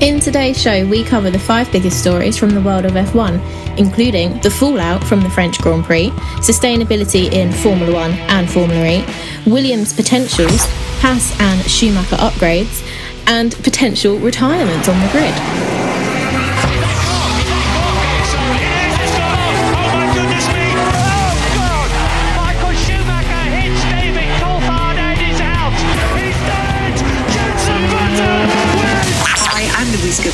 In today's show, we cover the five biggest stories from the world of F1, including the fallout from the French Grand Prix, sustainability in Formula One and Formula E, Williams' potentials, Haas and Schumacher upgrades, and potential retirements on the grid.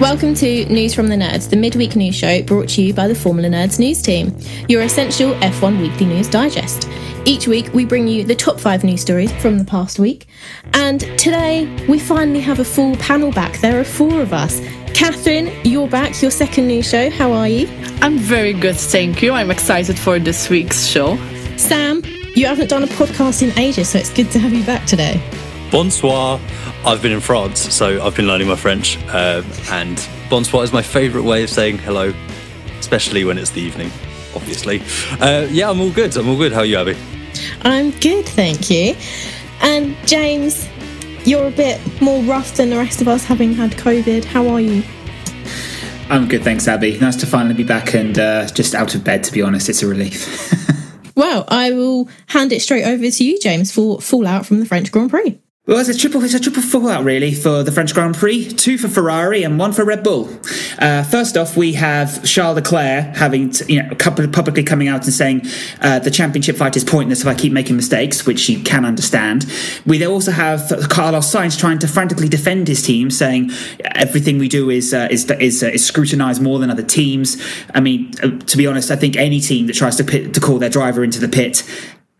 Welcome to News from the Nerds, the midweek news show brought to you by the Formula Nerds news team, your essential F1 weekly news digest. Each week, we bring you the top five news stories from the past week. And today, we finally have a full panel back. There are four of us. Catherine, you're back, your second news show. How are you? I'm very good, thank you. I'm excited for this week's show. Sam, you haven't done a podcast in ages, so it's good to have you back today. Bonsoir. I've been in France, so I've been learning my French. Um, and bonsoir is my favourite way of saying hello, especially when it's the evening, obviously. Uh, yeah, I'm all good. I'm all good. How are you, Abby? I'm good, thank you. And James, you're a bit more rough than the rest of us having had COVID. How are you? I'm good, thanks, Abby. Nice to finally be back and uh, just out of bed, to be honest. It's a relief. well, I will hand it straight over to you, James, for Fallout from the French Grand Prix. Well, it's a triple. It's a triple fallout, really, for the French Grand Prix. Two for Ferrari and one for Red Bull. Uh, first off, we have Charles Leclerc having, you know, publicly coming out and saying uh, the championship fight is pointless if I keep making mistakes, which you can understand. We also have Carlos Sainz trying to frantically defend his team, saying everything we do is uh, is is, uh, is scrutinised more than other teams. I mean, uh, to be honest, I think any team that tries to pit, to call their driver into the pit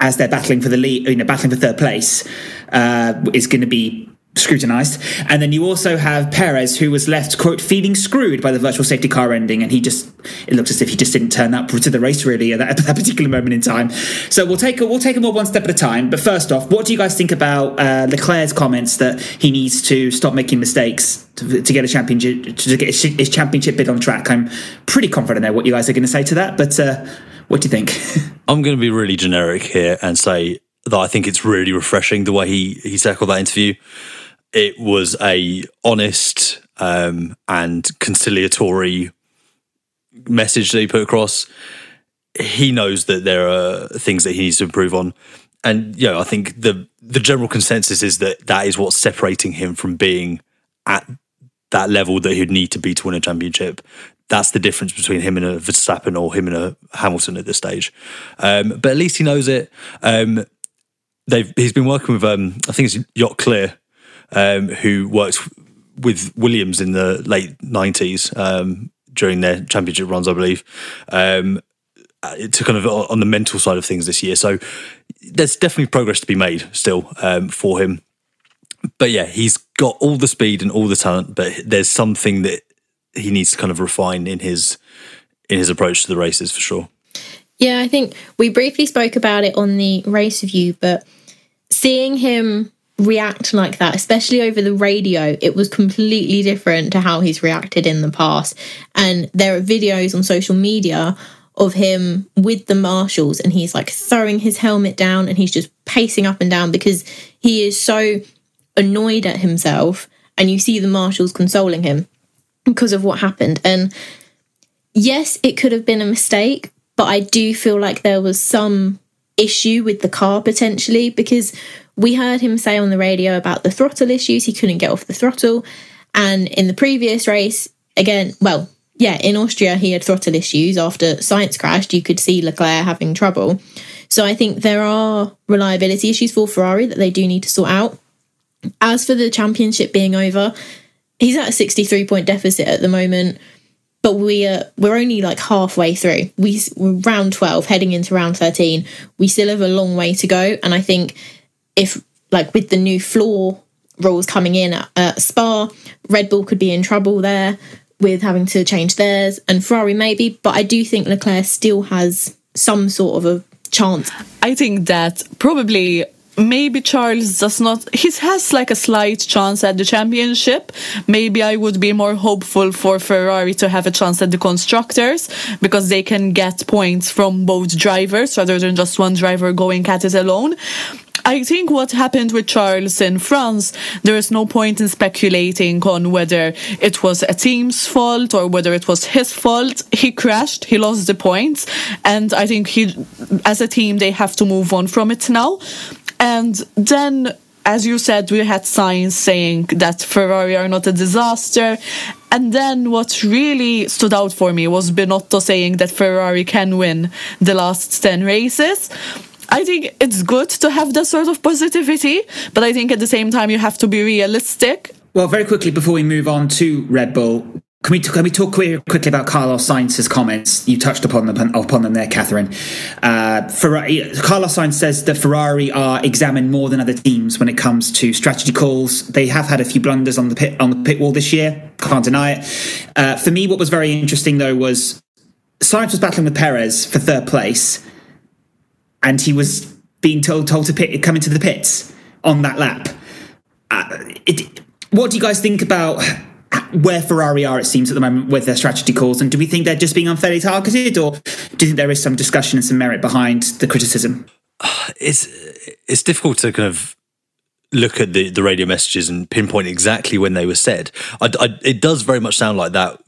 as they're battling for the lead, you know, battling for third place, uh, is going to be scrutinized. And then you also have Perez, who was left, quote, feeling screwed by the virtual safety car ending. And he just, it looks as if he just didn't turn up to the race really at that, at that particular moment in time. So we'll take, we'll take them all one step at a time. But first off, what do you guys think about uh, Leclerc's comments that he needs to stop making mistakes to, to get a championship, to get his, his, championship bid on track? I'm pretty confident there what you guys are going to say to that. But, uh, what do you think? I'm going to be really generic here and say that I think it's really refreshing the way he he tackled that interview. It was a honest um, and conciliatory message that he put across. He knows that there are things that he needs to improve on, and you know, I think the the general consensus is that that is what's separating him from being at that level that he'd need to be to win a championship that's the difference between him and a Verstappen or him and a Hamilton at this stage. Um, but at least he knows it. Um, they've he's been working with um, I think it's Jock Clear, um, who worked with Williams in the late nineties um, during their championship runs, I believe. Um, to kind of on the mental side of things this year, so there's definitely progress to be made still for him. But yeah, he's got all the speed and all the talent, but there's something that he needs to kind of refine in his in his approach to the races for sure. Yeah, I think we briefly spoke about it on the race review, but seeing him react like that, especially over the radio, it was completely different to how he's reacted in the past. And there are videos on social media of him with the marshals, and he's like throwing his helmet down and he's just pacing up and down because he is so annoyed at himself. And you see the marshals consoling him because of what happened. And yes, it could have been a mistake, but I do feel like there was some issue with the car potentially because we heard him say on the radio about the throttle issues. He couldn't get off the throttle. And in the previous race, again, well, yeah, in Austria, he had throttle issues after Sainz crashed. You could see Leclerc having trouble. So I think there are reliability issues for Ferrari that they do need to sort out. As for the championship being over, he's at a 63 point deficit at the moment, but we are we're only like halfway through. We we're round 12 heading into round 13. We still have a long way to go and I think if like with the new floor rules coming in at, at Spa, Red Bull could be in trouble there with having to change theirs and Ferrari maybe, but I do think Leclerc still has some sort of a chance. I think that probably maybe Charles does not he has like a slight chance at the championship maybe I would be more hopeful for Ferrari to have a chance at the constructors because they can get points from both drivers rather than just one driver going at it alone I think what happened with Charles in France, there is no point in speculating on whether it was a team's fault or whether it was his fault. He crashed, he lost the points, and I think he, as a team, they have to move on from it now. And then as you said, we had Sainz saying that Ferrari are not a disaster. And then what really stood out for me was Binotto saying that Ferrari can win the last 10 races. I think it's good to have that sort of positivity, but I think at the same time you have to be realistic. Well, very quickly before we move on to Red Bull, can we, can we talk quickly about Carlos Sainz's comments? You touched upon them upon them there, Catherine. Uh, Ferrari, Carlos Sainz says that Ferrari are examined more than other teams when it comes to strategy calls. They have had a few blunders on the pit on the pit wall this year. Can't deny it. Uh, for me, what was very interesting though was Sainz was battling with Perez for third place and he was being told told to pit, come into the pits on that lap. Uh, it, what do you guys think about where Ferrari are? It seems at the moment with their strategy calls, and do we think they're just being unfairly targeted, or do you think there is some discussion and some merit behind the criticism? It's it's difficult to kind of look at the, the radio messages and pinpoint exactly when they were said. I, I, it does very much sound like that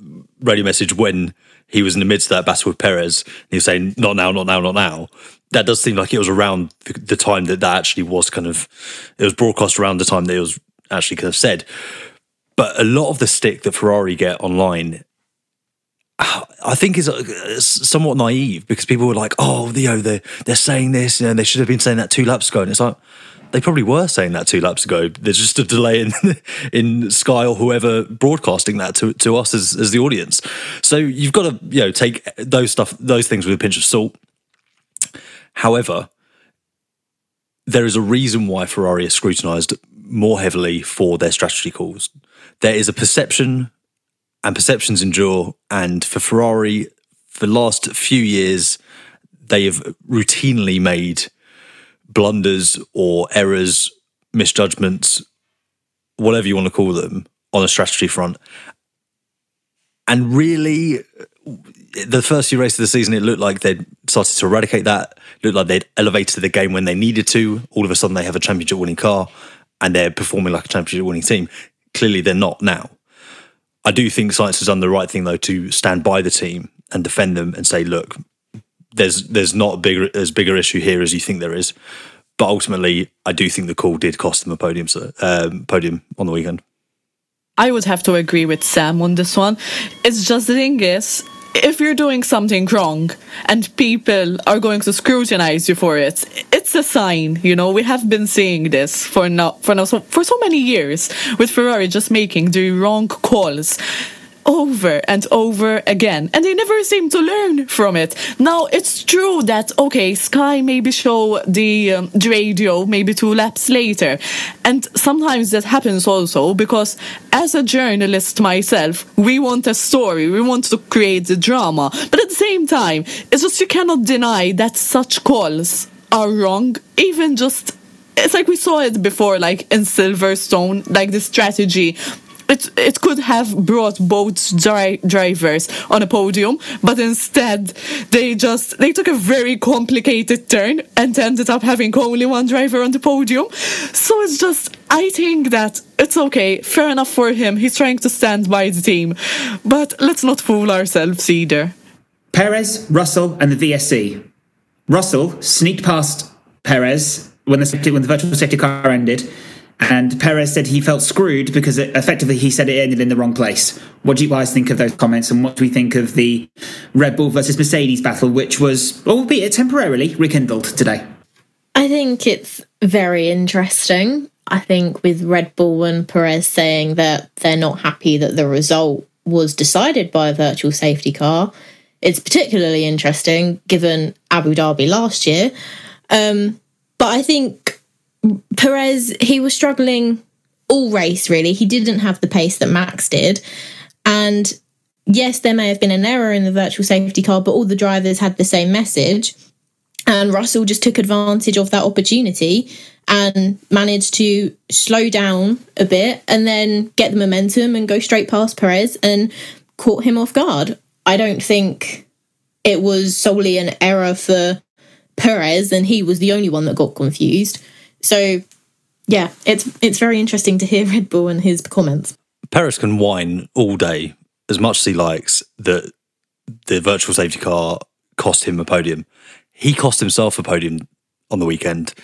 radio message when he was in the midst of that battle with Perez. he was saying, "Not now, not now, not now." that does seem like it was around the, the, time that that actually was kind of it was broadcast around the time that it was actually kind of said. But a lot of the stick that Ferrari get online, I think is uh, somewhat naive because people were like, "Oh, you know, they're they're saying this, know, they should have been saying that two laps ago," and it's like they probably were saying that two laps ago. There's just a delay in in Sky or whoever broadcasting that to, to us as, as the audience. So you've got to you know take those stuff those things with a pinch of salt. However, there is a reason why Ferrari is scrutinised more heavily for their strategy calls. There is a perception, and perceptions endure. And for Ferrari, for the last few years, they have routinely made blunders or errors, misjudgments, whatever you want to call them, on a strategy front. And really, the first few races of the season, it looked like they'd started to eradicate that. It looked like they'd elevated the game when they needed to. All of a sudden, they have a championship winning car and they're performing like a championship winning team. Clearly, they're not now. I do think Sainz has done the right thing though to stand by the team and defend them and say, look, there's there's not a bigger as bigger issue here as you think there is. But ultimately, I do think the call did cost them a podium um, podium on the weekend. I would have to agree with Sam on this one. It's just the thing is, if you're doing something wrong and people are going to scrutinize you for it, it's a sign. You know, we have been seeing this for now for now so, for so many years with Ferrari just making the wrong calls over and over again. And they never seem to learn from it. Now it's true that okay sky maybe show the, um, the radio maybe two laps later. And sometimes that happens also because as a journalist myself we want a story. We want to create the drama. But at the same time it's just you cannot deny that such calls are wrong. Even just it's like we saw it before like in silverstone like the strategy it it could have brought both dri- drivers on a podium, but instead they just they took a very complicated turn and ended up having only one driver on the podium. So it's just I think that it's okay, fair enough for him. He's trying to stand by the team, but let's not fool ourselves either. Perez, Russell, and the VSC. Russell sneaked past Perez when the when the virtual safety car ended And Perez said he felt screwed because it, effectively he said it ended in the wrong place. What do you guys think of those comments, and what do we think of the Red Bull versus Mercedes battle, which was, albeit temporarily, rekindled today? I think it's very interesting. I think with Red Bull and Perez saying that they're not happy that the result was decided by a virtual safety car, it's particularly interesting given Abu Dhabi last year. Um, but I think Perez, he was struggling all race really. He didn't have the pace that Max did. And yes, there may have been an error in the virtual safety car, but all the drivers had the same message. And Russell just took advantage of that opportunity and managed to slow down a bit and then get the momentum and go straight past Perez and caught him off guard. I don't think it was solely an error for Perez and he was the only one that got confused. So yeah, it's it's very interesting to hear Red Bull and his comments. Perez can whine all day as much as he likes that the virtual safety car cost him a podium. He cost himself a podium on the weekend.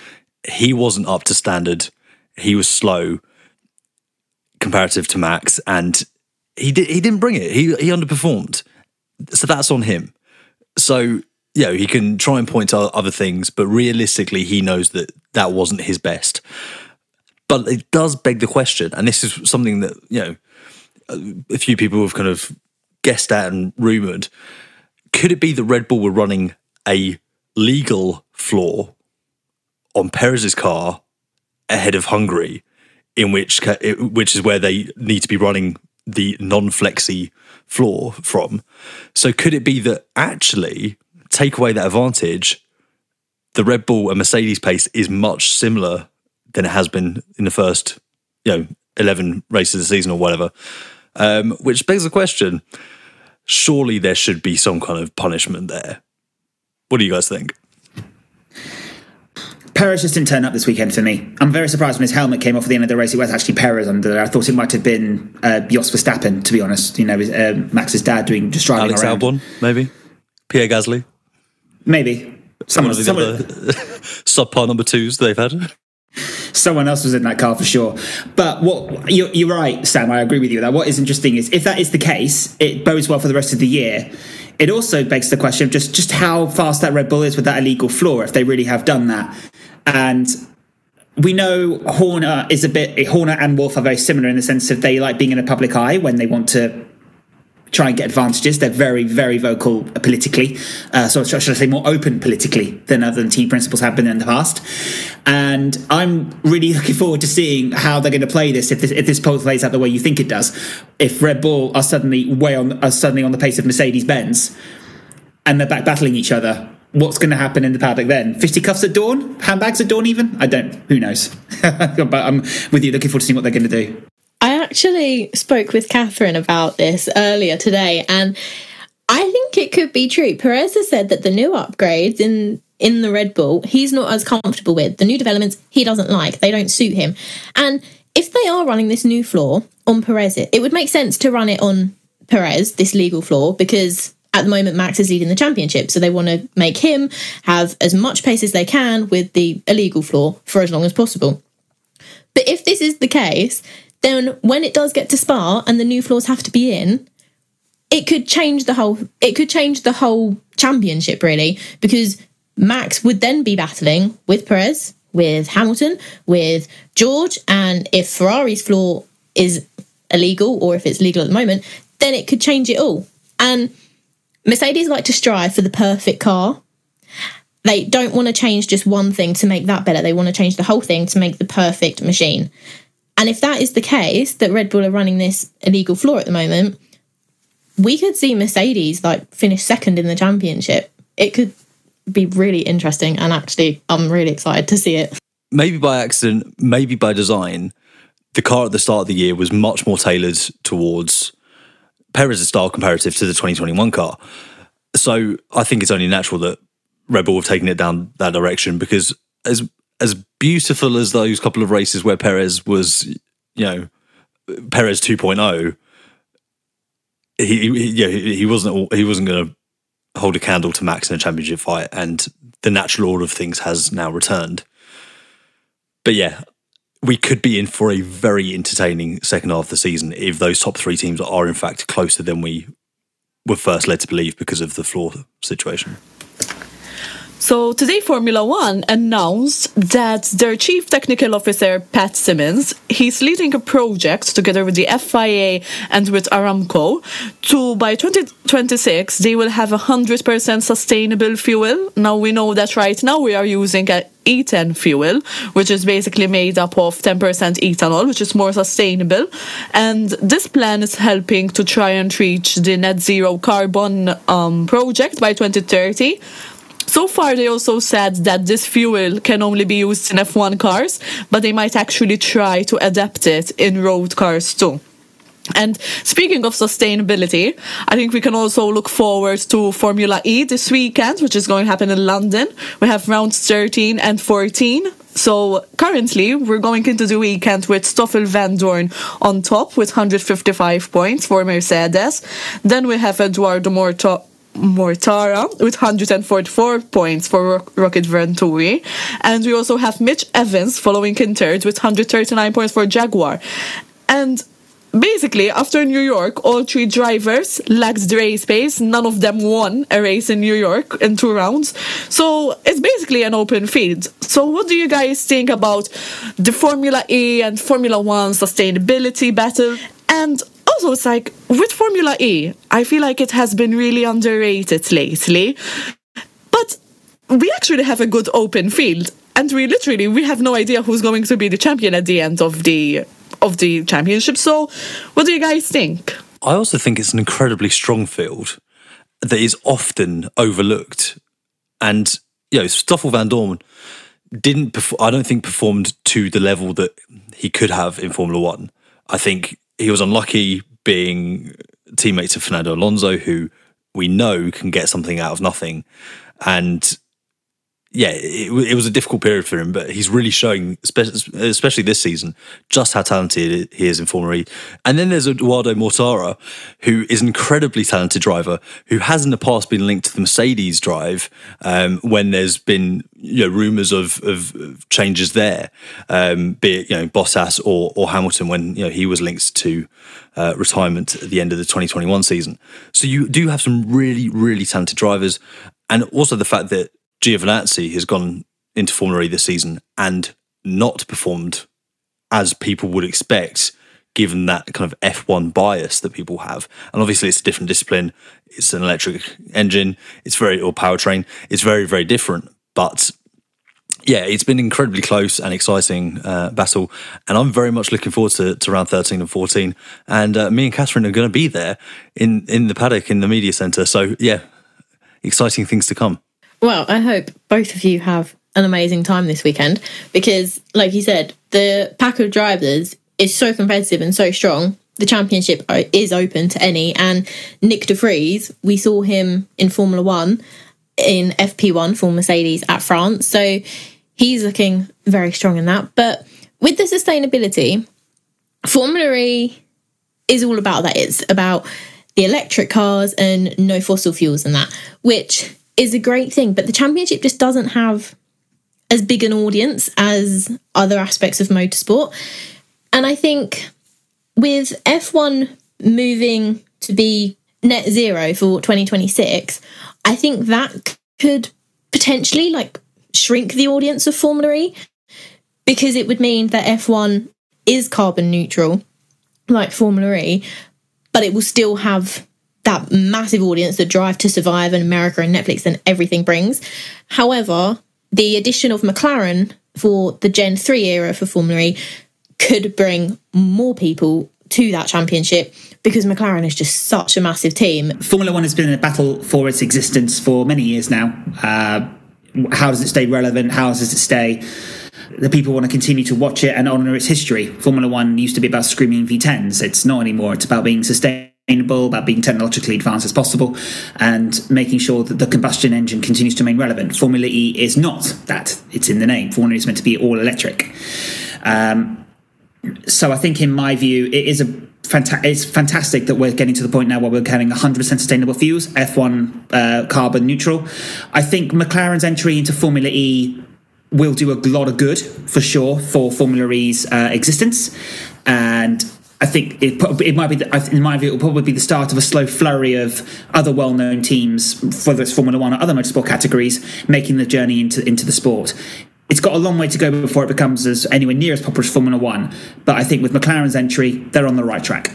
He wasn't up to standard. He was slow comparative to Max, and he did he didn't bring it. He he underperformed. So that's on him. So you know, he can try and point to other things, but realistically, he knows that that wasn't his best. But it does beg the question, and this is something that you know a few people have kind of guessed at and rumored. Could it be that Red Bull were running a legal flaw on Perez's car ahead of Hungary, in which which is where they need to be running the non-flexi floor from? So could it be that actually take away that advantage, the Red Bull and Mercedes pace is much similar than it has been in the first, you know, 11 races of the season or whatever. Um, which begs the question surely there should be some kind of punishment there. What do you guys think? Perez just didn't turn up this weekend for me. I'm very surprised when his helmet came off at the end of the race. It was actually Perez under there. I thought it might have been uh, Jos Verstappen, to be honest. You know, uh, Max's dad doing just driving Alex around. Albon, maybe Pierre Gasly, maybe someone someone, of the someone, other subpar number twos they've had. someone else was in that car for sure. But what you're, you're right, Sam. I agree with you. That what is interesting is if that is the case, it bodes well for the rest of the year. It also begs the question of just just how fast that Red Bull is with that illegal floor. If they really have done that, and we know Horner is a bit Horner and Wolff are very similar in the sense of they like being in a public eye when they want to try and get advantages. They're very, very vocal politically. Uh, so should I say more open politically than other than team principals have been in the past. And I'm really looking forward to seeing how they're going to play this if this if this poll plays out the way you think it does. If Red Bull are suddenly way on are suddenly on the pace of Mercedes Benz and they're back battling each other. What's going to happen in the paddock then? Fisticuffs at dawn? Handbags at dawn? Even? I don't. Who knows? but I'm with you. Looking forward to seeing what they're going to do. Actually spoke with Catherine about this earlier today, and I think it could be true. Perez has said that the new upgrades in in the Red Bull, he's not as comfortable with. The new developments he doesn't like. They don't suit him. And if they are running this new floor on Perez, it, it would make sense to run it on Perez, this legal floor, because at the moment Max is leading the championship. So they want to make him have as much pace as they can with the illegal floor for as long as possible. But if this is the case, then when it does get to Spa and the new floors have to be in, it could change the whole it could change the whole championship really because Max would then be battling with Perez, with Hamilton, with George, and if Ferrari's floor is illegal or if it's legal at the moment, then it could change it all. And Mercedes like to strive for the perfect car. They don't want to change just one thing to make that better. They want to change the whole thing to make the perfect machine. And if that is the case, that Red Bull are running this illegal floor at the moment, we could see Mercedes like finish second in the championship. It could be really interesting, and actually, I'm really excited to see it. Maybe by accident, maybe by design, the car at the start of the year was much more tailored towards Perez's style comparative to the 2021 car. So I think it's only natural that Red Bull have taken it down that direction because as as beautiful as those couple of races where Perez was, you know, Perez 2.0, he, he yeah he wasn't he wasn't going to hold a candle to Max in a championship fight, and the natural order of things has now returned. But yeah, we could be in for a very entertaining second half of the season if those top three teams are in fact closer than we were first led to believe because of the floor situation. So today, Formula One announced that their chief technical officer, Pat Symonds, he's leading a project together with the FIA and with Aramco to by 2026 they will have a hundred percent sustainable fuel. Now we know that right now we are using a E10 fuel, which is basically made up of 10% ethanol, which is more sustainable. And this plan is helping to try and reach the net zero carbon um, project by 2030. So far, they also said that this fuel can only be used in F1 cars, but they might actually try to adapt it in road cars too. And speaking of sustainability, I think we can also look forward to Formula E this weekend, which is going to happen in London. We have rounds 13 and 14. So currently, we're going into the weekend with Stoffel Vandoorne on top with 155 points for Mercedes. Then we have Eduardo Morto Mortara with 144 points for ROKiT Venturi. And we also have Mitch Evans following in third with 139 points for Jaguar. And basically, after New York, all three drivers lacked the race pace. None of them won a race in New York in two rounds. So it's basically an open field. So, what do you guys think about the Formula E and Formula One sustainability battle? And also, it's like with Formula E, I feel like it has been really underrated lately. But we actually have a good open field, and we literally we have no idea who's going to be the champion at the end of the of the championship. So, what do you guys think? I also think it's an incredibly strong field that is often overlooked, and you know, Stoffel Vandoorne didn't. Perf- I don't think performed to the level that he could have in Formula One. I think he was unlucky being teammates of Fernando Alonso, who we know can get something out of nothing. And yeah, it, it, was a difficult period for him, but he's really showing, especially this season, just how talented he is in Formula E. And then there's Eduardo Mortara, who is an incredibly talented driver who has in the past been linked to the Mercedes drive um, when there's been you know rumours of, of changes there, um, be it you know Bottas or or Hamilton when you know he was linked to uh, retirement at the end of the 2021 season. So you do have some really really talented drivers, and also the fact that Giovinazzi has gone into Formula E this season and not performed as people would expect, given that kind of F1 bias that people have. And obviously, it's a different discipline. It's an electric engine. It's very or powertrain. It's very very different. But yeah, it's been incredibly close and exciting uh, battle, and I'm very much looking forward to, to round 13 and 14. And uh, me and Catherine are going to be there in in the paddock in the media centre. So yeah, exciting things to come. Well, I hope both of you have an amazing time this weekend because, like you said, the pack of drivers is so competitive and so strong. The championship is open to any, and Nyck de Vries, we saw him in Formula One in FP1 for Mercedes at France, so he's looking very strong in that. But with the sustainability, Formula E is all about that. It's about the electric cars and no fossil fuels and that, which is a great thing, but the championship just doesn't have as big an audience as other aspects of motorsport. And I think with F1 moving to be net zero for 2026, I think that could potentially like shrink the audience of Formula E because it would mean that F1 is carbon neutral like Formula E, but it will still have that massive audience the Drive to Survive and America and Netflix and everything brings. However, the addition of McLaren for the Gen 3 era for Formula E could bring more people to that championship because McLaren is just such a massive team. Formula One has been in a battle for its existence for many years now. Uh, how does it stay relevant? How does it stay? The people want to continue to watch it and honour its history. Formula One used to be about screaming V10s. It's not anymore. It's about being sustained about being technologically advanced as possible, and making sure that the combustion engine continues to remain relevant. Formula E is not that. It's in the name. Formula E is meant to be all electric. Um, so I think, in my view, it is a fanta- it's fantastic that we're getting to the point now where we're having 100% sustainable fuels, F1 uh, carbon neutral. I think McLaren's entry into Formula E will do a lot of good for sure for Formula E's uh, existence, and I think it, it might be, the, in my view, it will probably be the start of a slow flurry of other well-known teams, whether it's Formula One or other motorsport categories, making the journey into into the sport. It's got a long way to go before it becomes as anywhere near as popular as Formula One, but I think with McLaren's entry, they're on the right track.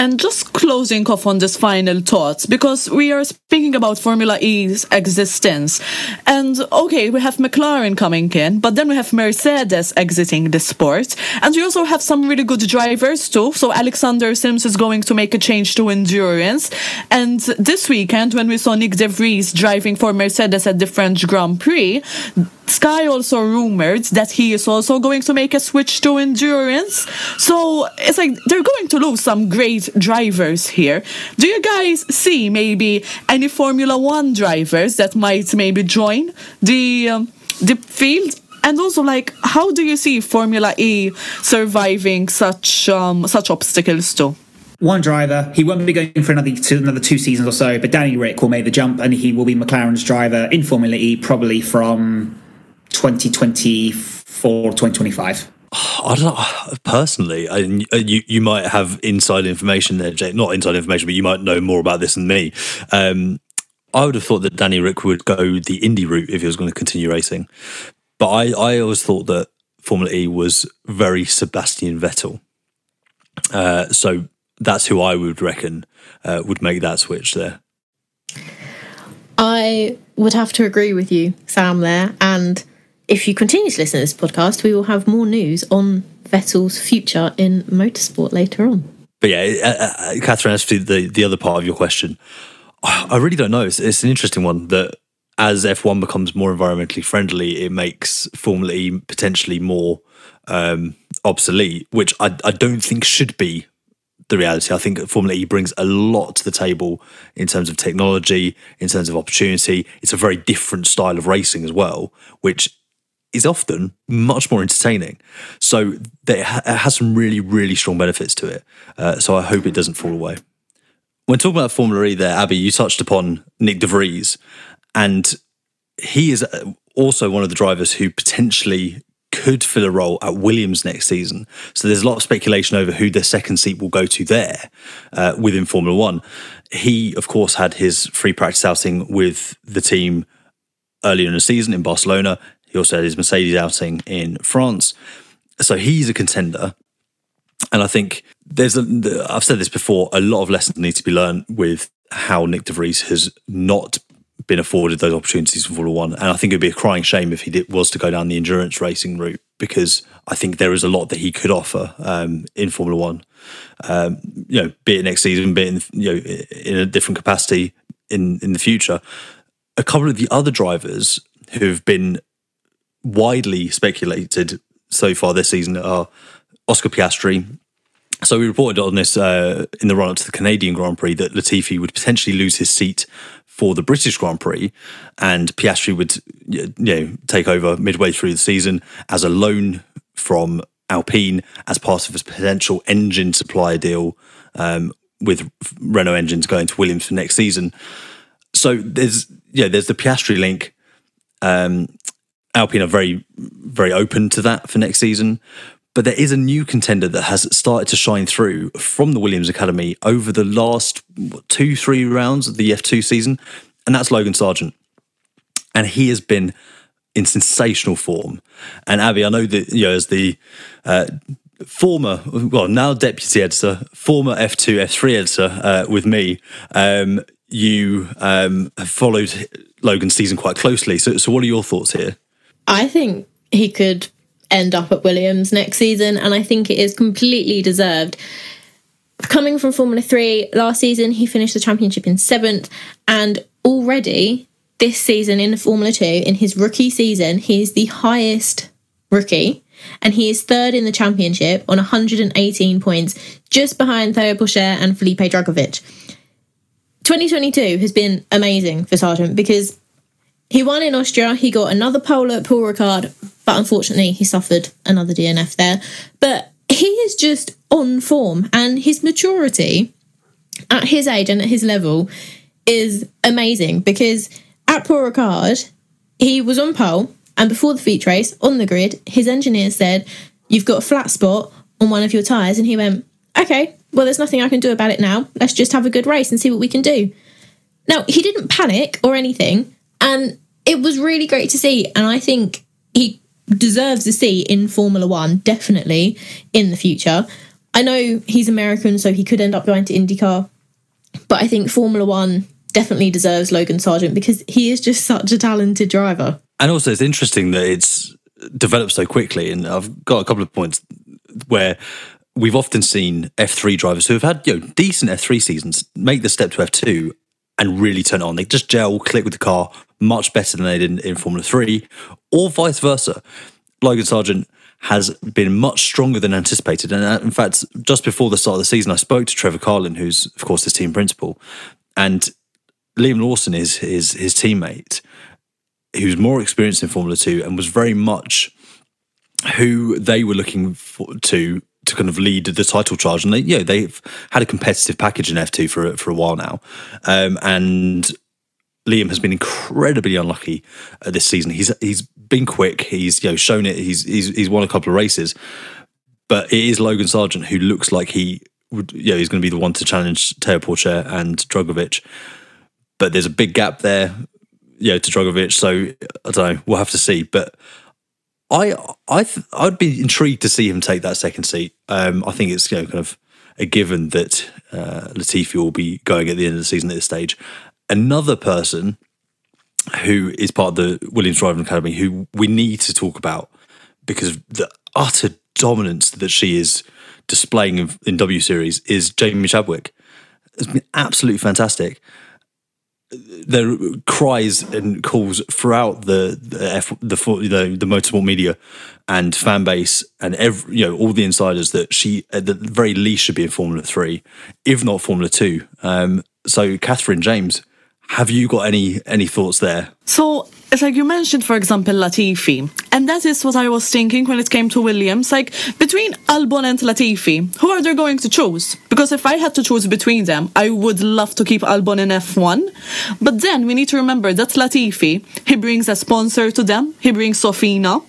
And just closing off on this final thoughts, because we are speaking about Formula E's existence. And okay, we have McLaren coming in, but then we have Mercedes exiting the sport. And we also have some really good drivers too. So Alexander Sims is going to make a change to endurance. And this weekend, when we saw Nyck De Vries driving for Mercedes at the French Grand Prix, Sky also rumored that he is also going to make a switch to endurance. So it's like they're going to lose some great drivers here. Do you guys see maybe any Formula One drivers that might maybe join the um, the field? And also, like, how do you see Formula E surviving such um, such obstacles too? One driver, he won't be going for another two, another two seasons or so, but Danny Ric will make the jump and he will be McLaren's driver in Formula E probably from 2024 2025. I don't know. Personally, I, you you might have inside information there, Jake. Not inside information, but you might know more about this than me. Um, I would have thought that Danny Ric would go the Indy route if he was going to continue racing. But I, I always thought that Formula E was very Sebastian Vettel. Uh, so that's who I would reckon uh, would make that switch there. I would have to agree with you, Sam, there. And if you continue to listen to this podcast, we will have more news on Vettel's future in motorsport later on. But yeah, uh, uh, Catherine, as to the, the other part of your question, I really don't know. It's, it's an interesting one that as F1 becomes more environmentally friendly, it makes Formula E potentially more um, obsolete, which I, I don't think should be the reality. I think Formula E brings a lot to the table in terms of technology, in terms of opportunity. It's a very different style of racing as well, which is often much more entertaining. So it has some really, really strong benefits to it. Uh, so I hope it doesn't fall away. When talking about Formula E there, Abby, you touched upon Nyck De Vries, and he is uh, also one of the drivers who potentially could fill a role at Williams next season. So there's a lot of speculation over who the second seat will go to there uh, within Formula One. He, of course, had his free practice outing with the team earlier in the season in Barcelona. He also had his Mercedes outing in France. So he's a contender. And I think there's a, I've said this before, a lot of lessons need to be learned with how Nyck De Vries has not been afforded those opportunities in Formula One. And I think it'd be a crying shame if he did, was to go down the endurance racing route because I think there is a lot that he could offer um, in Formula One. Um, you know, be it next season, be it in, you know in a different capacity in in the future. A couple of the other drivers who've been widely speculated so far this season are Oscar Piastri. So we reported on this uh, in the run up to the Canadian Grand Prix that Latifi would potentially lose his seat for the British Grand Prix, and Piastri would you know take over midway through the season as a loan from Alpine as part of his potential engine supply deal um, with Renault engines going to Williams for next season. So there's yeah there's the Piastri link. Um, Alpine are very, very open to that for next season. But there is a new contender that has started to shine through from the Williams Academy over the last two, three rounds of the F2 season, and that's Logan Sargent. And he has been in sensational form. And Abby, I know that you know as the uh, former, well now deputy editor, former F2, F3 editor uh, with me, um, you um, have followed Logan's season quite closely. So, so what are your thoughts here? I think he could end up at Williams next season, and I think it is completely deserved. Coming from Formula 3, last season he finished the championship in seventh, and already this season in Formula 2, in his rookie season, he is the highest rookie, and he is third in the championship on 118 points, just behind Theo Pourchaire and Felipe Drugovich. 2022 has been amazing for Sargent because he won in Austria. He got another pole at Paul Ricard, but unfortunately, he suffered another DNF there. But he is just on form, and his maturity at his age and at his level is amazing because at Paul Ricard, he was on pole And before the feature race, on the grid, his engineer said, You've got a flat spot on one of your tyres. And he went, Okay, well, there's nothing I can do about it now. Let's just have a good race and see what we can do. Now, he didn't panic or anything. And it was really great to see. And I think he deserves a seat in Formula One, definitely in the future. I know he's American, so he could end up going to IndyCar. But I think Formula One definitely deserves Logan Sargent because he is just such a talented driver. And also, it's interesting that it's developed so quickly. And I've got a couple of points where we've often seen F3 drivers who have had you know decent F3 seasons make the step to F2 and really turn it on. They just gel, click with the car much better than they did in, in Formula 3, or vice versa. Logan Sargent has been much stronger than anticipated. And uh, in fact, just before the start of the season, I spoke to Trevor Carlin, who's, of course, his team principal, and Liam Lawson is his, his teammate, who's more experienced in Formula 2 and was very much who they were looking for, to to kind of lead the title charge, and they, yeah, they've had a competitive package in F2 for for a while now, um, and Liam has been incredibly unlucky uh, this season. He's he's been quick. He's you know shown it. He's he's he's won a couple of races, but it is Logan Sargent who looks like he would. Yeah, he's going to be the one to challenge Theo Pourchaire and Drugovich. But there's a big gap there, you know, to Drugovich. So I don't know. We'll have to see. But I I th- I'd be intrigued to see him take that second seat. Um, I think it's you know kind of a given that uh, Latifi will be going at the end of the season at this stage. Another person who is part of the Williams Driving Academy who we need to talk about because of the utter dominance that she is displaying in, in W Series is Jamie Chadwick. It's been absolutely fantastic there are cries and calls throughout the the F, the, the the motorsport media and fan base and every you know all the insiders that she at the very least should be in Formula Three, if not Formula Two. Um, so, Catherine James, have you got any any thoughts there? So it's like you mentioned, for example, Latifi, and that is what I was thinking when it came to Williams. Like between Albon and Latifi, who are they going to choose? Because if I had to choose between them, I would love to keep Albon in F1. But then we need to remember that Latifi, he brings a sponsor to them. He brings Sofina,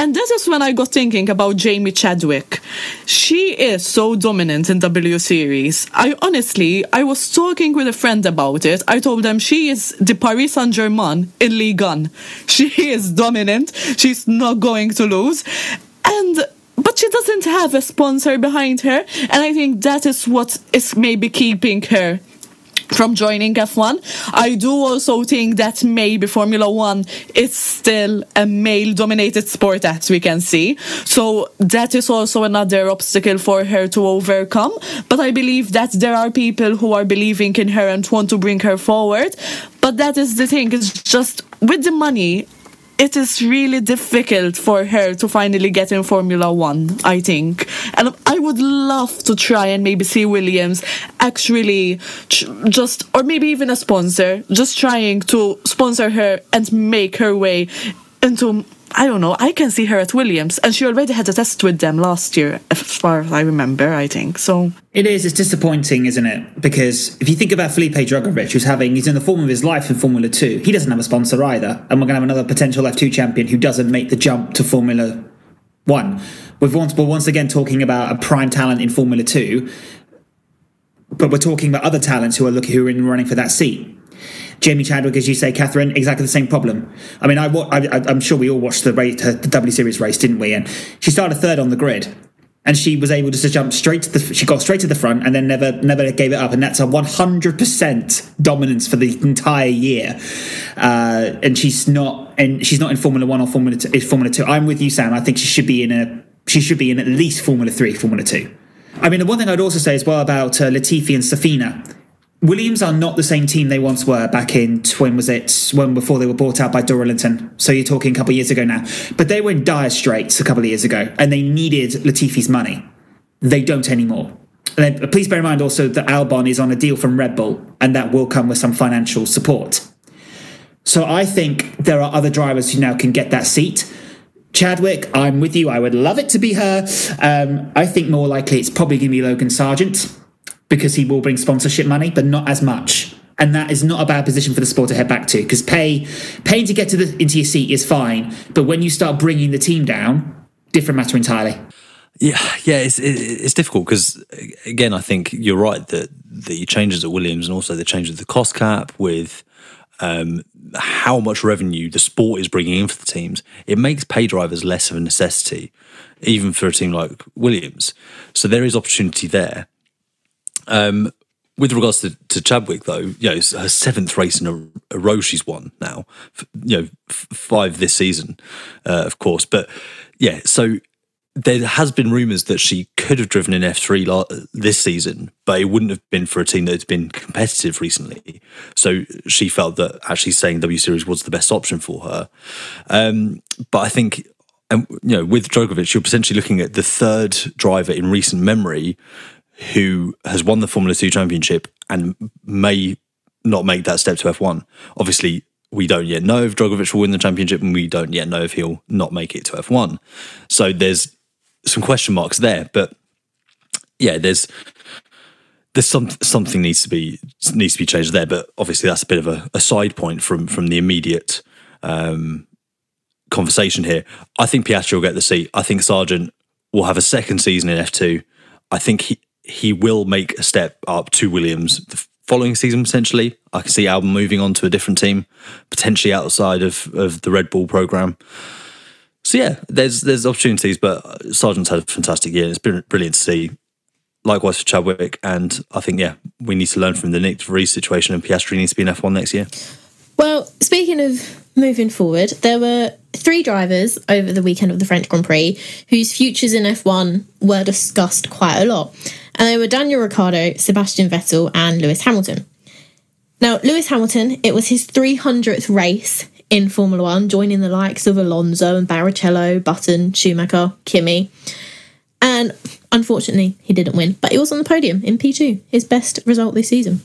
and this is when I got thinking about Jamie Chadwick. She is so dominant in W Series. I honestly, I was talking with a friend about it. I told them she is the Paris Saint Germain in Ligue 1. She is dominant. She's not going to lose. And but she doesn't have a sponsor behind her and i think that is what is maybe keeping her from joining F1. I do also think that maybe Formula One is still a male dominated sport, as we can see. So that is also another obstacle for her to overcome. But I believe that there are people who are believing in her and want to bring her forward. But that is the thing, it's just with the money, it is really difficult for her to finally get in Formula One, I think. And I would love to try and maybe see Williams actually just, or maybe even a sponsor, just trying to sponsor her and make her way into I don't know. I can see her at Williams, and she already had a test with them last year, as far as I remember. I think so. It is. It's disappointing, isn't it? Because if you think about Felipe Drugovich, who's having he's in the form of his life in Formula Two, he doesn't have a sponsor either, and we're going to have another potential F2 champion who doesn't make the jump to Formula One. We've once, we're once again talking about a prime talent in Formula Two, but we're talking about other talents who are looking who are in running for that seat. Jamie Chadwick, as you say, Catherine, exactly the same problem. I mean, I, I, am sure we all watched the, race, the W Series race, didn't we? And she started third on the grid, and she was able to jump straight to the. She got straight to the front, and then never, never gave it up. And that's a 100% dominance for the entire year. Uh, and she's not, and she's not in Formula One or Formula Two. Formula Two. I'm with you, Sam. I think she should be in a. She should be in at least Formula Three, Formula Two. I mean, the one thing I'd also say as well about uh, Latifi and Sofina Williams are not the same team they once were back in when was it when before they were bought out by Dorilton. So you're talking a couple of years ago now. But they were in dire straits a couple of years ago, and they needed Latifi's money. They don't anymore. And then, please bear in mind also that Albon is on a deal from Red Bull, and that will come with some financial support. So I think there are other drivers who now can get that seat. Chadwick, I'm with you. I would love it to be her. Um, I think more likely it's probably going to be Logan Sargent because he will bring sponsorship money, but not as much and that is not a bad position for the sport to head back to because pay paying to get to the into your seat is fine, but when you start bringing the team down, different matter entirely. Yeah, yeah, it's it's difficult because again, I think you're right that the changes at Williams and also the change of the cost cap with um, how much revenue the sport is bringing in for the teams, it makes pay drivers less of a necessity, even for a team like Williams. So there is opportunity there. Um, with regards to, to Chadwick, though, you know, her seventh race in a, a row she's won now. You know, five this season, uh, of course. But yeah, so there has been rumours that she could have driven in F3 la- this season, but it wouldn't have been for a team that's been competitive recently. So she felt that actually staying W Series was the best option for her. Um, but I think, and you know, with Drugovich, you're potentially looking at the third driver in recent memory who has won the Formula 2 championship and may not make that step to F1. Obviously, we don't yet know if Drugovich will win the championship and we don't yet know if he'll not make it to F1. So there's some question marks there, but yeah, there's there's some something needs to be needs to be changed there, but obviously that's a bit of a, a side point from from the immediate um, conversation here. I think Piastri will get the seat. I think Sargent will have a second season in F2. I think he he will make a step up to Williams the following season potentially. I can see Albon moving on to a different team, potentially outside of of the Red Bull program. So yeah, there's there's opportunities, but uh, Sargent's had a fantastic year. It's been brilliant to see. Likewise for Chadwick, and I think yeah, we need to learn from the Nyck De Vries situation, and Piastri needs to be in F1 next year. Well, speaking of moving forward, there were three drivers over the weekend of the French Grand Prix whose futures in F1 were discussed quite a lot. And they were Daniel Ricciardo, Sebastian Vettel, and Lewis Hamilton. Now, Lewis Hamilton, it was his 300th race in Formula One, joining the likes of Alonso and Barrichello, Button, Schumacher, Kimi. And unfortunately, he didn't win, but he was on the podium in P2, his best result this season.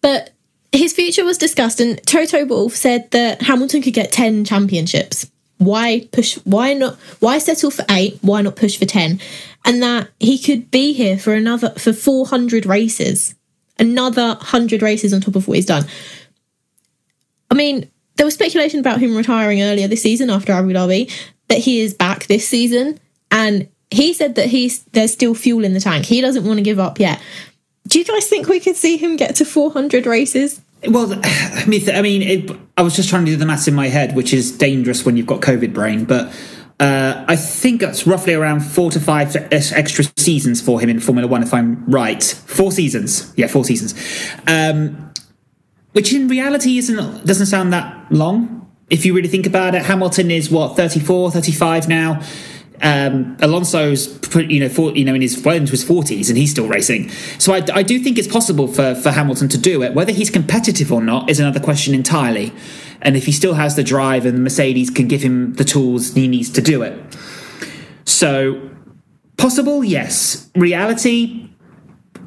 But his future was discussed, and Toto Wolff said that Hamilton could get 10 championships. Why push? Why not? Why settle for eight? Why not push for 10? And that he could be here for another, for 400 races, another 100 races on top of what he's done. I mean, there was speculation about him retiring earlier this season after Abu Dhabi, that he is back this season, and he said that he's there's still fuel in the tank. He doesn't want to give up yet. Do you guys think we could see him get to 400 races? Well, I mean, I mean, it, I was just trying to do the maths in my head, which is dangerous when you've got COVID brain. But uh, I think that's roughly around four to five extra seasons for him in Formula One, if I'm right. Four seasons, yeah, four seasons. Um, which in reality isn't doesn't sound that long if you really think about it. Hamilton is what 34, 35 now. Um, Alonso's you know for, you know in his well into his forties and he's still racing. So I, I do think it's possible for for Hamilton to do it. Whether he's competitive or not is another question entirely. And if he still has the drive and the Mercedes can give him the tools he needs to do it. So possible, yes. Reality,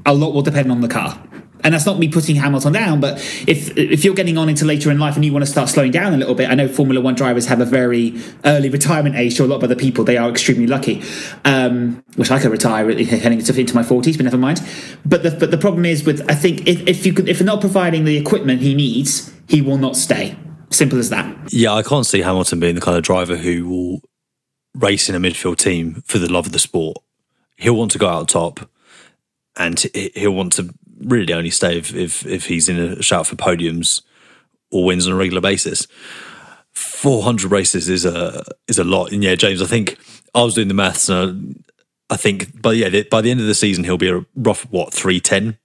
a lot will depend on the car. And that's not me putting Hamilton down, but if if you're getting on into later in life and you want to start slowing down a little bit, I know Formula One drivers have a very early retirement age. To a lot of other people, they are extremely lucky. Um, wish I could retire heading into into my forties, but never mind. But the but the problem is with I think if, if you could if you're not providing the equipment he needs, he will not stay. Simple as that. Yeah, I can't see Hamilton being the kind of driver who will race in a midfield team for the love of the sport. He'll want to go out top, and he- he'll want to really only stay if if, if he's in a shout for podiums or wins on a regular basis. Four hundred races is a is a lot, and yeah, James. I think I was doing the maths, and I, I think, but yeah, by the end of the season, he'll be a rough what three ten,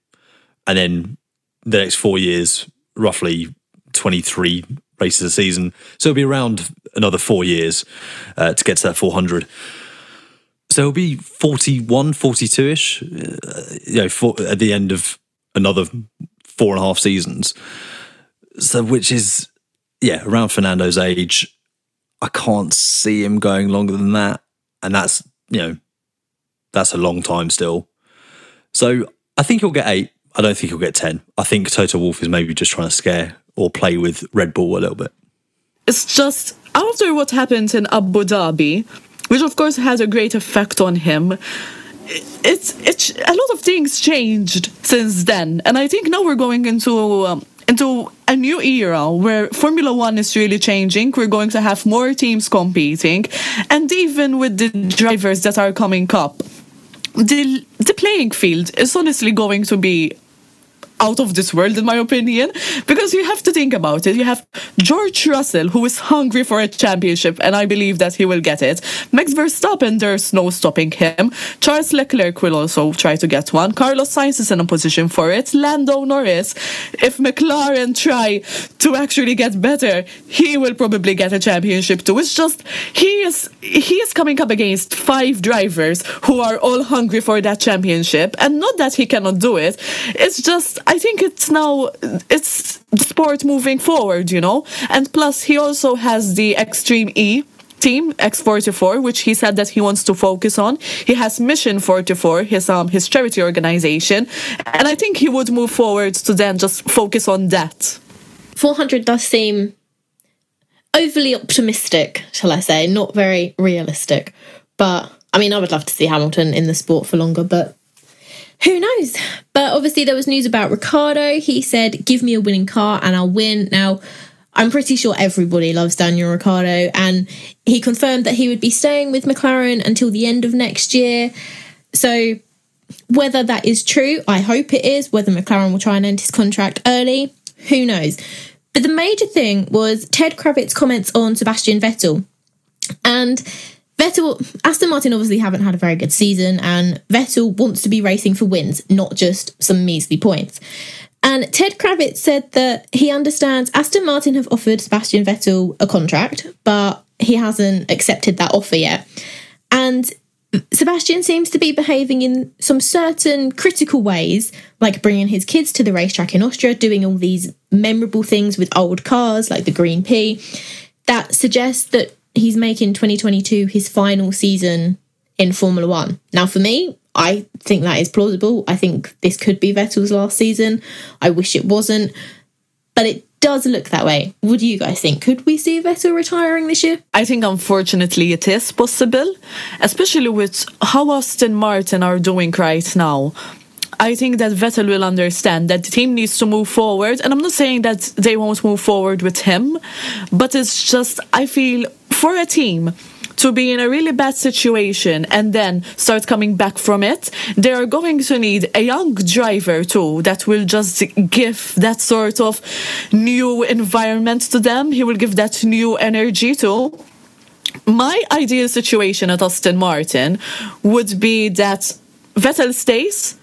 and then the next four years, roughly twenty three races a season. So it'll be around another four years uh, to get to that four hundred. So it'll be 41, 42 ish, uh, you know, for, at the end of another four and a half seasons. So, which is, yeah, around Fernando's age. I can't see him going longer than that. And that's, you know, that's a long time still. So I think he'll get eight. I don't think he'll get 10. I think Toto Wolff is maybe just trying to scare or play with Red Bull a little bit. It's just after what happened in Abu Dhabi, which of course has a great effect on him. it's it's a lot of things changed since then, and I think now we're going into. Um, into a new era where Formula One is really changing. We're going to have more teams competing, and even with the drivers that are coming up, the the playing field is honestly going to be out of this world, in my opinion, because you have to think about it. You have George Russell, who is hungry for a championship, and I believe that he will get it. Max Verstappen, there's no stopping him. Charles Leclerc will also try to get one. Carlos Sainz is in a position for it. Lando Norris, if McLaren try to actually get better, he will probably get a championship too. It's just he is he is coming up against five drivers who are all hungry for that championship, and not that he cannot do it. It's just I think it's now it's the sport moving forward, you know. And plus, he also has the Extreme E team X44, which he said that he wants to focus on. He has Mission 44, his um his charity organization, and I think he would move forward to then just focus on that. 400 does seem overly optimistic, shall I say, not very realistic. But I mean, I would love to see Hamilton in the sport for longer, but who knows? But obviously, there was news about Ricciardo. He said, Give me a winning car and I'll win. Now, I'm pretty sure everybody loves Daniel Ricciardo, and he confirmed that he would be staying with McLaren until the end of next year. So, whether that is true, I hope it is. Whether McLaren will try and end his contract early, who knows? But the major thing was Ted Kravitz's comments on Sebastian Vettel. And Vettel, Aston Martin obviously haven't had a very good season, and Vettel wants to be racing for wins, not just some measly points. And Ted Kravitz said that he understands Aston Martin have offered Sebastian Vettel a contract, but he hasn't accepted that offer yet. And Sebastian seems to be behaving in some certain critical ways, like bringing his kids to the racetrack in Austria, doing all these memorable things with old cars like the Green P, that suggests that he's making 2022 his final season in Formula One. Now, for me, I think that is plausible. I think this could be Vettel's last season. I wish it wasn't, but it does look that way. What do you guys think? Could we see Vettel retiring this year? I think unfortunately it is possible, especially with how Aston Martin are doing right now. I think that Vettel will understand that the team needs to move forward. And I'm not saying that they won't move forward with him, but it's just, I feel for a team to be in a really bad situation and then start coming back from it, they are going to need a young driver too that will just give that sort of new environment to them. He will give that new energy too. My ideal situation at Aston Martin would be that Vettel stays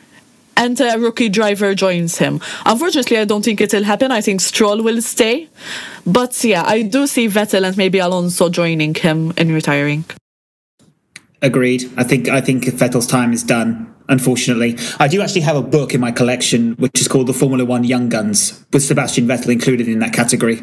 and a rookie driver joins him. Unfortunately, I don't think it'll happen. I think Stroll will stay. But yeah, I do see Vettel and maybe Alonso joining him in retiring. Agreed. I think I think Vettel's time is done. Unfortunately, I do actually have a book in my collection which is called the Formula One Young Guns, with Sebastian Vettel included in that category,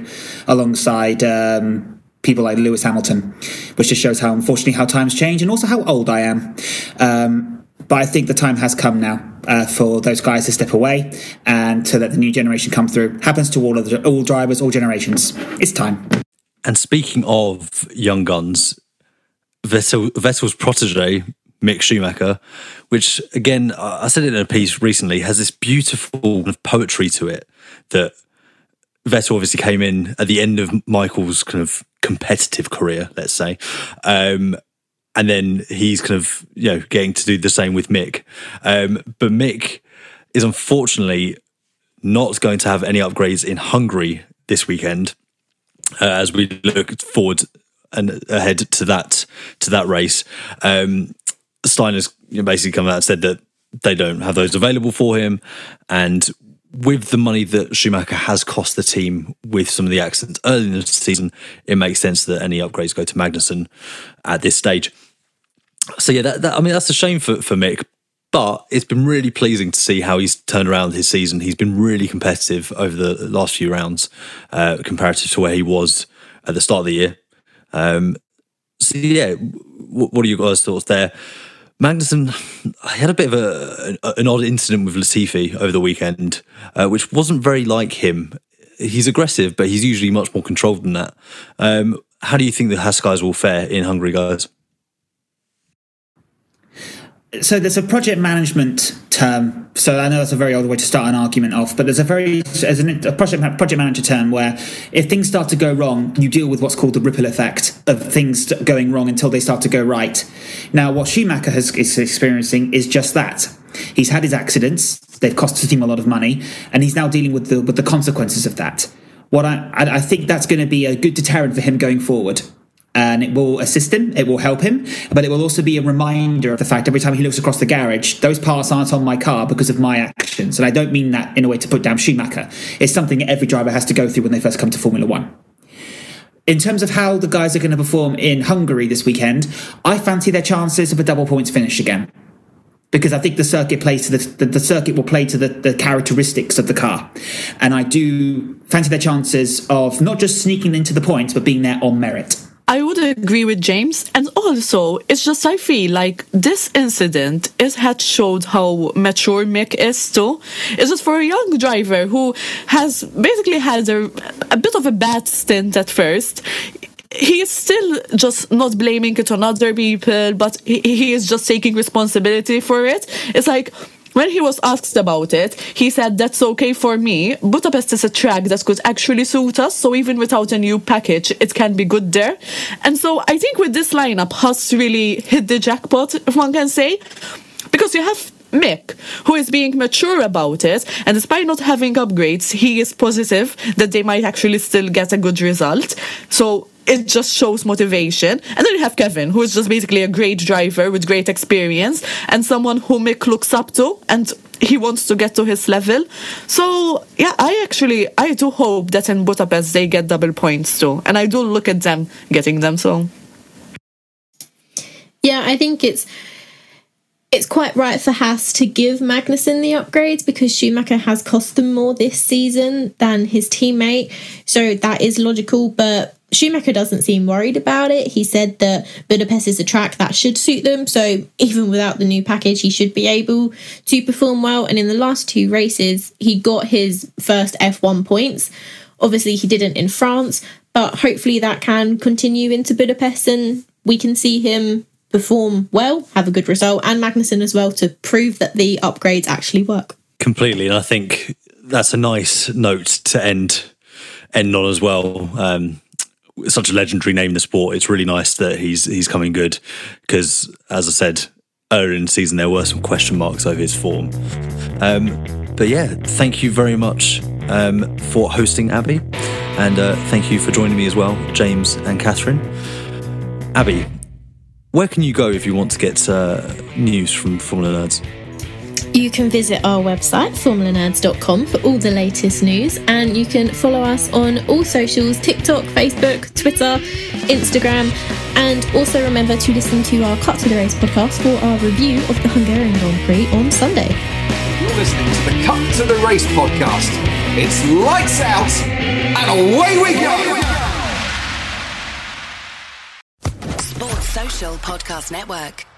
alongside um, people like Lewis Hamilton, which just shows how unfortunately how times change and also how old I am. Um, but I think the time has come now uh, for those guys to step away and to let the new generation come through. Happens to all of the, all drivers, all generations. It's time. And speaking of young guns, Vettel, Vettel's protege, Mick Schumacher, which again, I said it in a piece recently, has this beautiful kind of poetry to it that Vettel obviously came in at the end of Michael's kind of competitive career, let's say. Um, and then he's kind of you know getting to do the same with Mick. Um, but Mick is unfortunately not going to have any upgrades in Hungary this weekend, uh, as we look forward and ahead to that to that race. Um, Steiner's basically come out and said that they don't have those available for him, and with the money that Schumacher has cost the team with some of the accidents early in the season, it makes sense that any upgrades go to Magnussen at this stage. So yeah, that, that, I mean that's a shame for for Mick, but it's been really pleasing to see how he's turned around his season. He's been really competitive over the last few rounds, uh, comparative to where he was at the start of the year. Um, so yeah, what, what are you guys' thoughts there? Magnussen, I had a bit of a, an odd incident with Latifi over the weekend, uh, which wasn't very like him. He's aggressive, but he's usually much more controlled than that. Um, how do you think the Haas guys will fare in Hungary, guys? So there's a project management term. So I know that's a very old way to start an argument off, but there's a very as a project project manager term where if things start to go wrong, you deal with what's called the ripple effect of things going wrong until they start to go right. Now, what Schumacher has, is experiencing is just that. He's had his accidents; they've cost the team a lot of money, and he's now dealing with the with the consequences of that. What I I think that's going to be a good deterrent for him going forward and it will assist him, it will help him, but it will also be a reminder of the fact every time he looks across the garage, those parts aren't on my car because of my actions. And I don't mean that in a way to put down Schumacher. It's something every driver has to go through when they first come to Formula One. In terms of how the guys are going to perform in Hungary this weekend, I fancy their chances of a double points finish again. Because I think the circuit plays to the, the, the circuit will play to the, the characteristics of the car. And I do fancy their chances of not just sneaking into the points, but being there on merit. I would agree with James, and also it's just I feel like this incident is had showed how mature Mick is too. It's just for a young driver who has basically had a, a bit of a bad stint at first. He is still just not blaming it on other people, but he, he is just taking responsibility for it. It's like when he was asked about it, he said, That's okay for me. Budapest is a track that could actually suit us, so even without a new package, it can be good there. And so I think with this lineup, Haas really hit the jackpot, if one can say, because you have Mick, who is being mature about it, and despite not having upgrades, he is positive that they might actually still get a good result. So it just shows motivation. And then you have Kevin, who is just basically a great driver with great experience and someone who Mick looks up to and he wants to get to his level. So yeah, I actually I do hope that in Budapest they get double points too. And I do look at them getting them so Yeah, I think it's it's quite right for Haas to give Magnussen the upgrades because Schumacher has cost them more this season than his teammate. So that is logical, but Schumacher doesn't seem worried about it. He said that Budapest is a track that should suit them. So even without the new package, he should be able to perform well. And in the last two races, he got his first F1 points. Obviously, he didn't in France, but hopefully that can continue into Budapest and we can see him perform well, have a good result, and Magnussen as well to prove that the upgrades actually work. Completely, and I think that's a nice note to end end on as well. Um, such a legendary name in the sport. It's really nice that he's he's coming good because, as I said earlier in the season, there were some question marks over his form. Um, but yeah, thank you very much um, for hosting Abby, and uh, thank you for joining me as well, James and Catherine. Abby, where can you go if you want to get uh, news from Formula Nerds? You can visit our website, formulanerds.com, for all the latest news, and you can follow us on all socials TikTok, Facebook, Twitter, Instagram, and also remember to listen to our Cut to the Race podcast for our review of the Hungarian Grand Prix on Sunday. You're listening to the Cut to the Race podcast. It's lights out and away we go. Sports Social Podcast Network.